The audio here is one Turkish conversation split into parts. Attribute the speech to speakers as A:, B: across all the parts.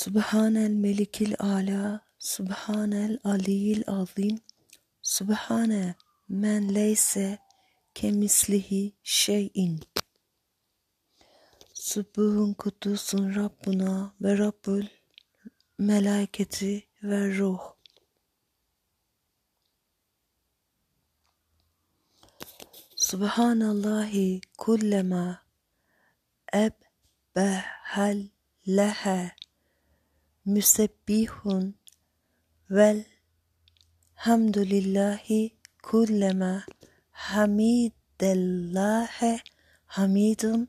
A: Subhanel melikil ala, Subhanel aliyil azim, Subhane men leyse kemislihi şeyin. Subuhun kudusun Rabbuna ve Rabbul melaiketi ve ruh. Subhanallahi kullema ebbehellehe müsebbihun vel hamdülillahi kullema hamidellâhe hamidun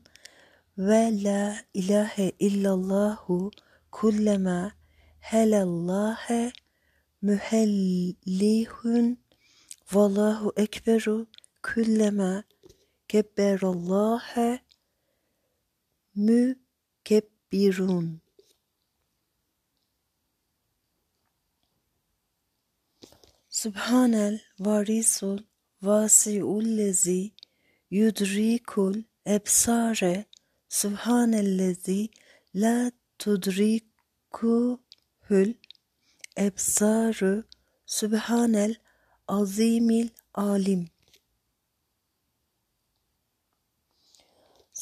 A: ve la ilahe illallahu kullema helallâhe mühellihun vallahu ekberu kullema kebberallâhe mükebbirun Subhanel varisul vasiullezi yudrikul ebsare Subhanellezi la tudrikuhul ebsaru Subhanel azimil alim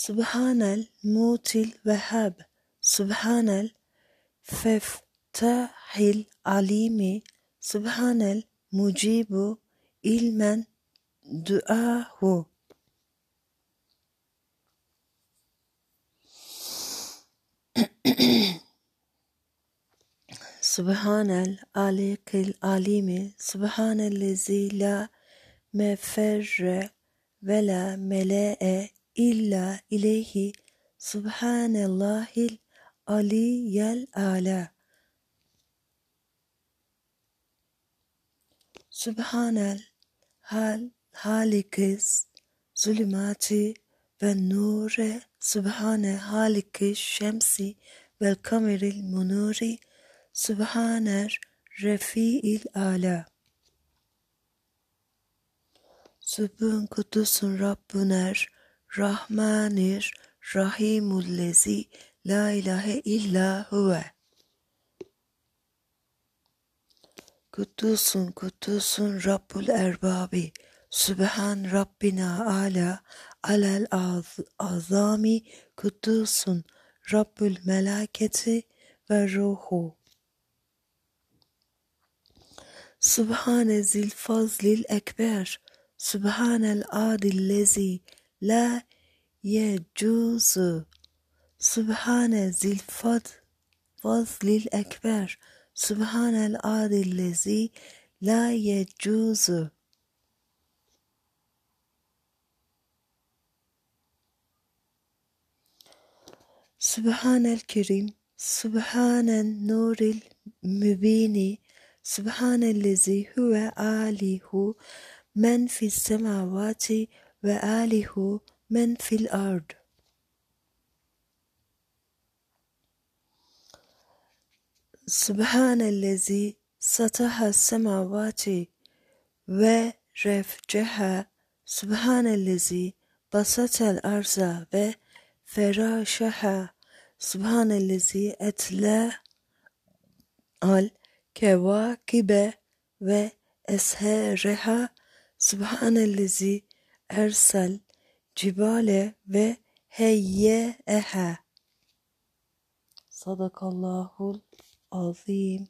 A: Subhanel mutil vehhab Subhanel feftahil alimi Subhanel mucibu ilmen duahu. Subhanel alikil alimi Subhanellezi la meferre ve la mele'e illa ileyhi Subhanallahil aliyyel ala Subhanel hal halikis zulümati ve nure Subhane haliki şemsi vel kameril munuri Subhaner refi'il ala. Subhun kudusun Rabbuner Rahmanir Rahimullezi La ilahe illa huve Kudusun kudusun Rabbul erbabi. Sübhan Rabbina ala alel az azami. Kudusun Rabbul melaketi ve ruhu. Subhane zil fazlil ekber. Subhanel adillezi la yecuzu. Subhane zil fad fazlil ekber Subhanel adillezi la yecuzu Subhanel kerim Subhanen nuril mübini Subhanellezi huve alihu men fis semavati ve alihu men fil ard. Subhanellezi sataha semavati ve refceha. Subhanellezi basatel arza ve feraşaha Subhanellezi etle al kevakibe ve eshereha. Subhanellezi ersel cibale ve heyyeha. Sadakallahul azim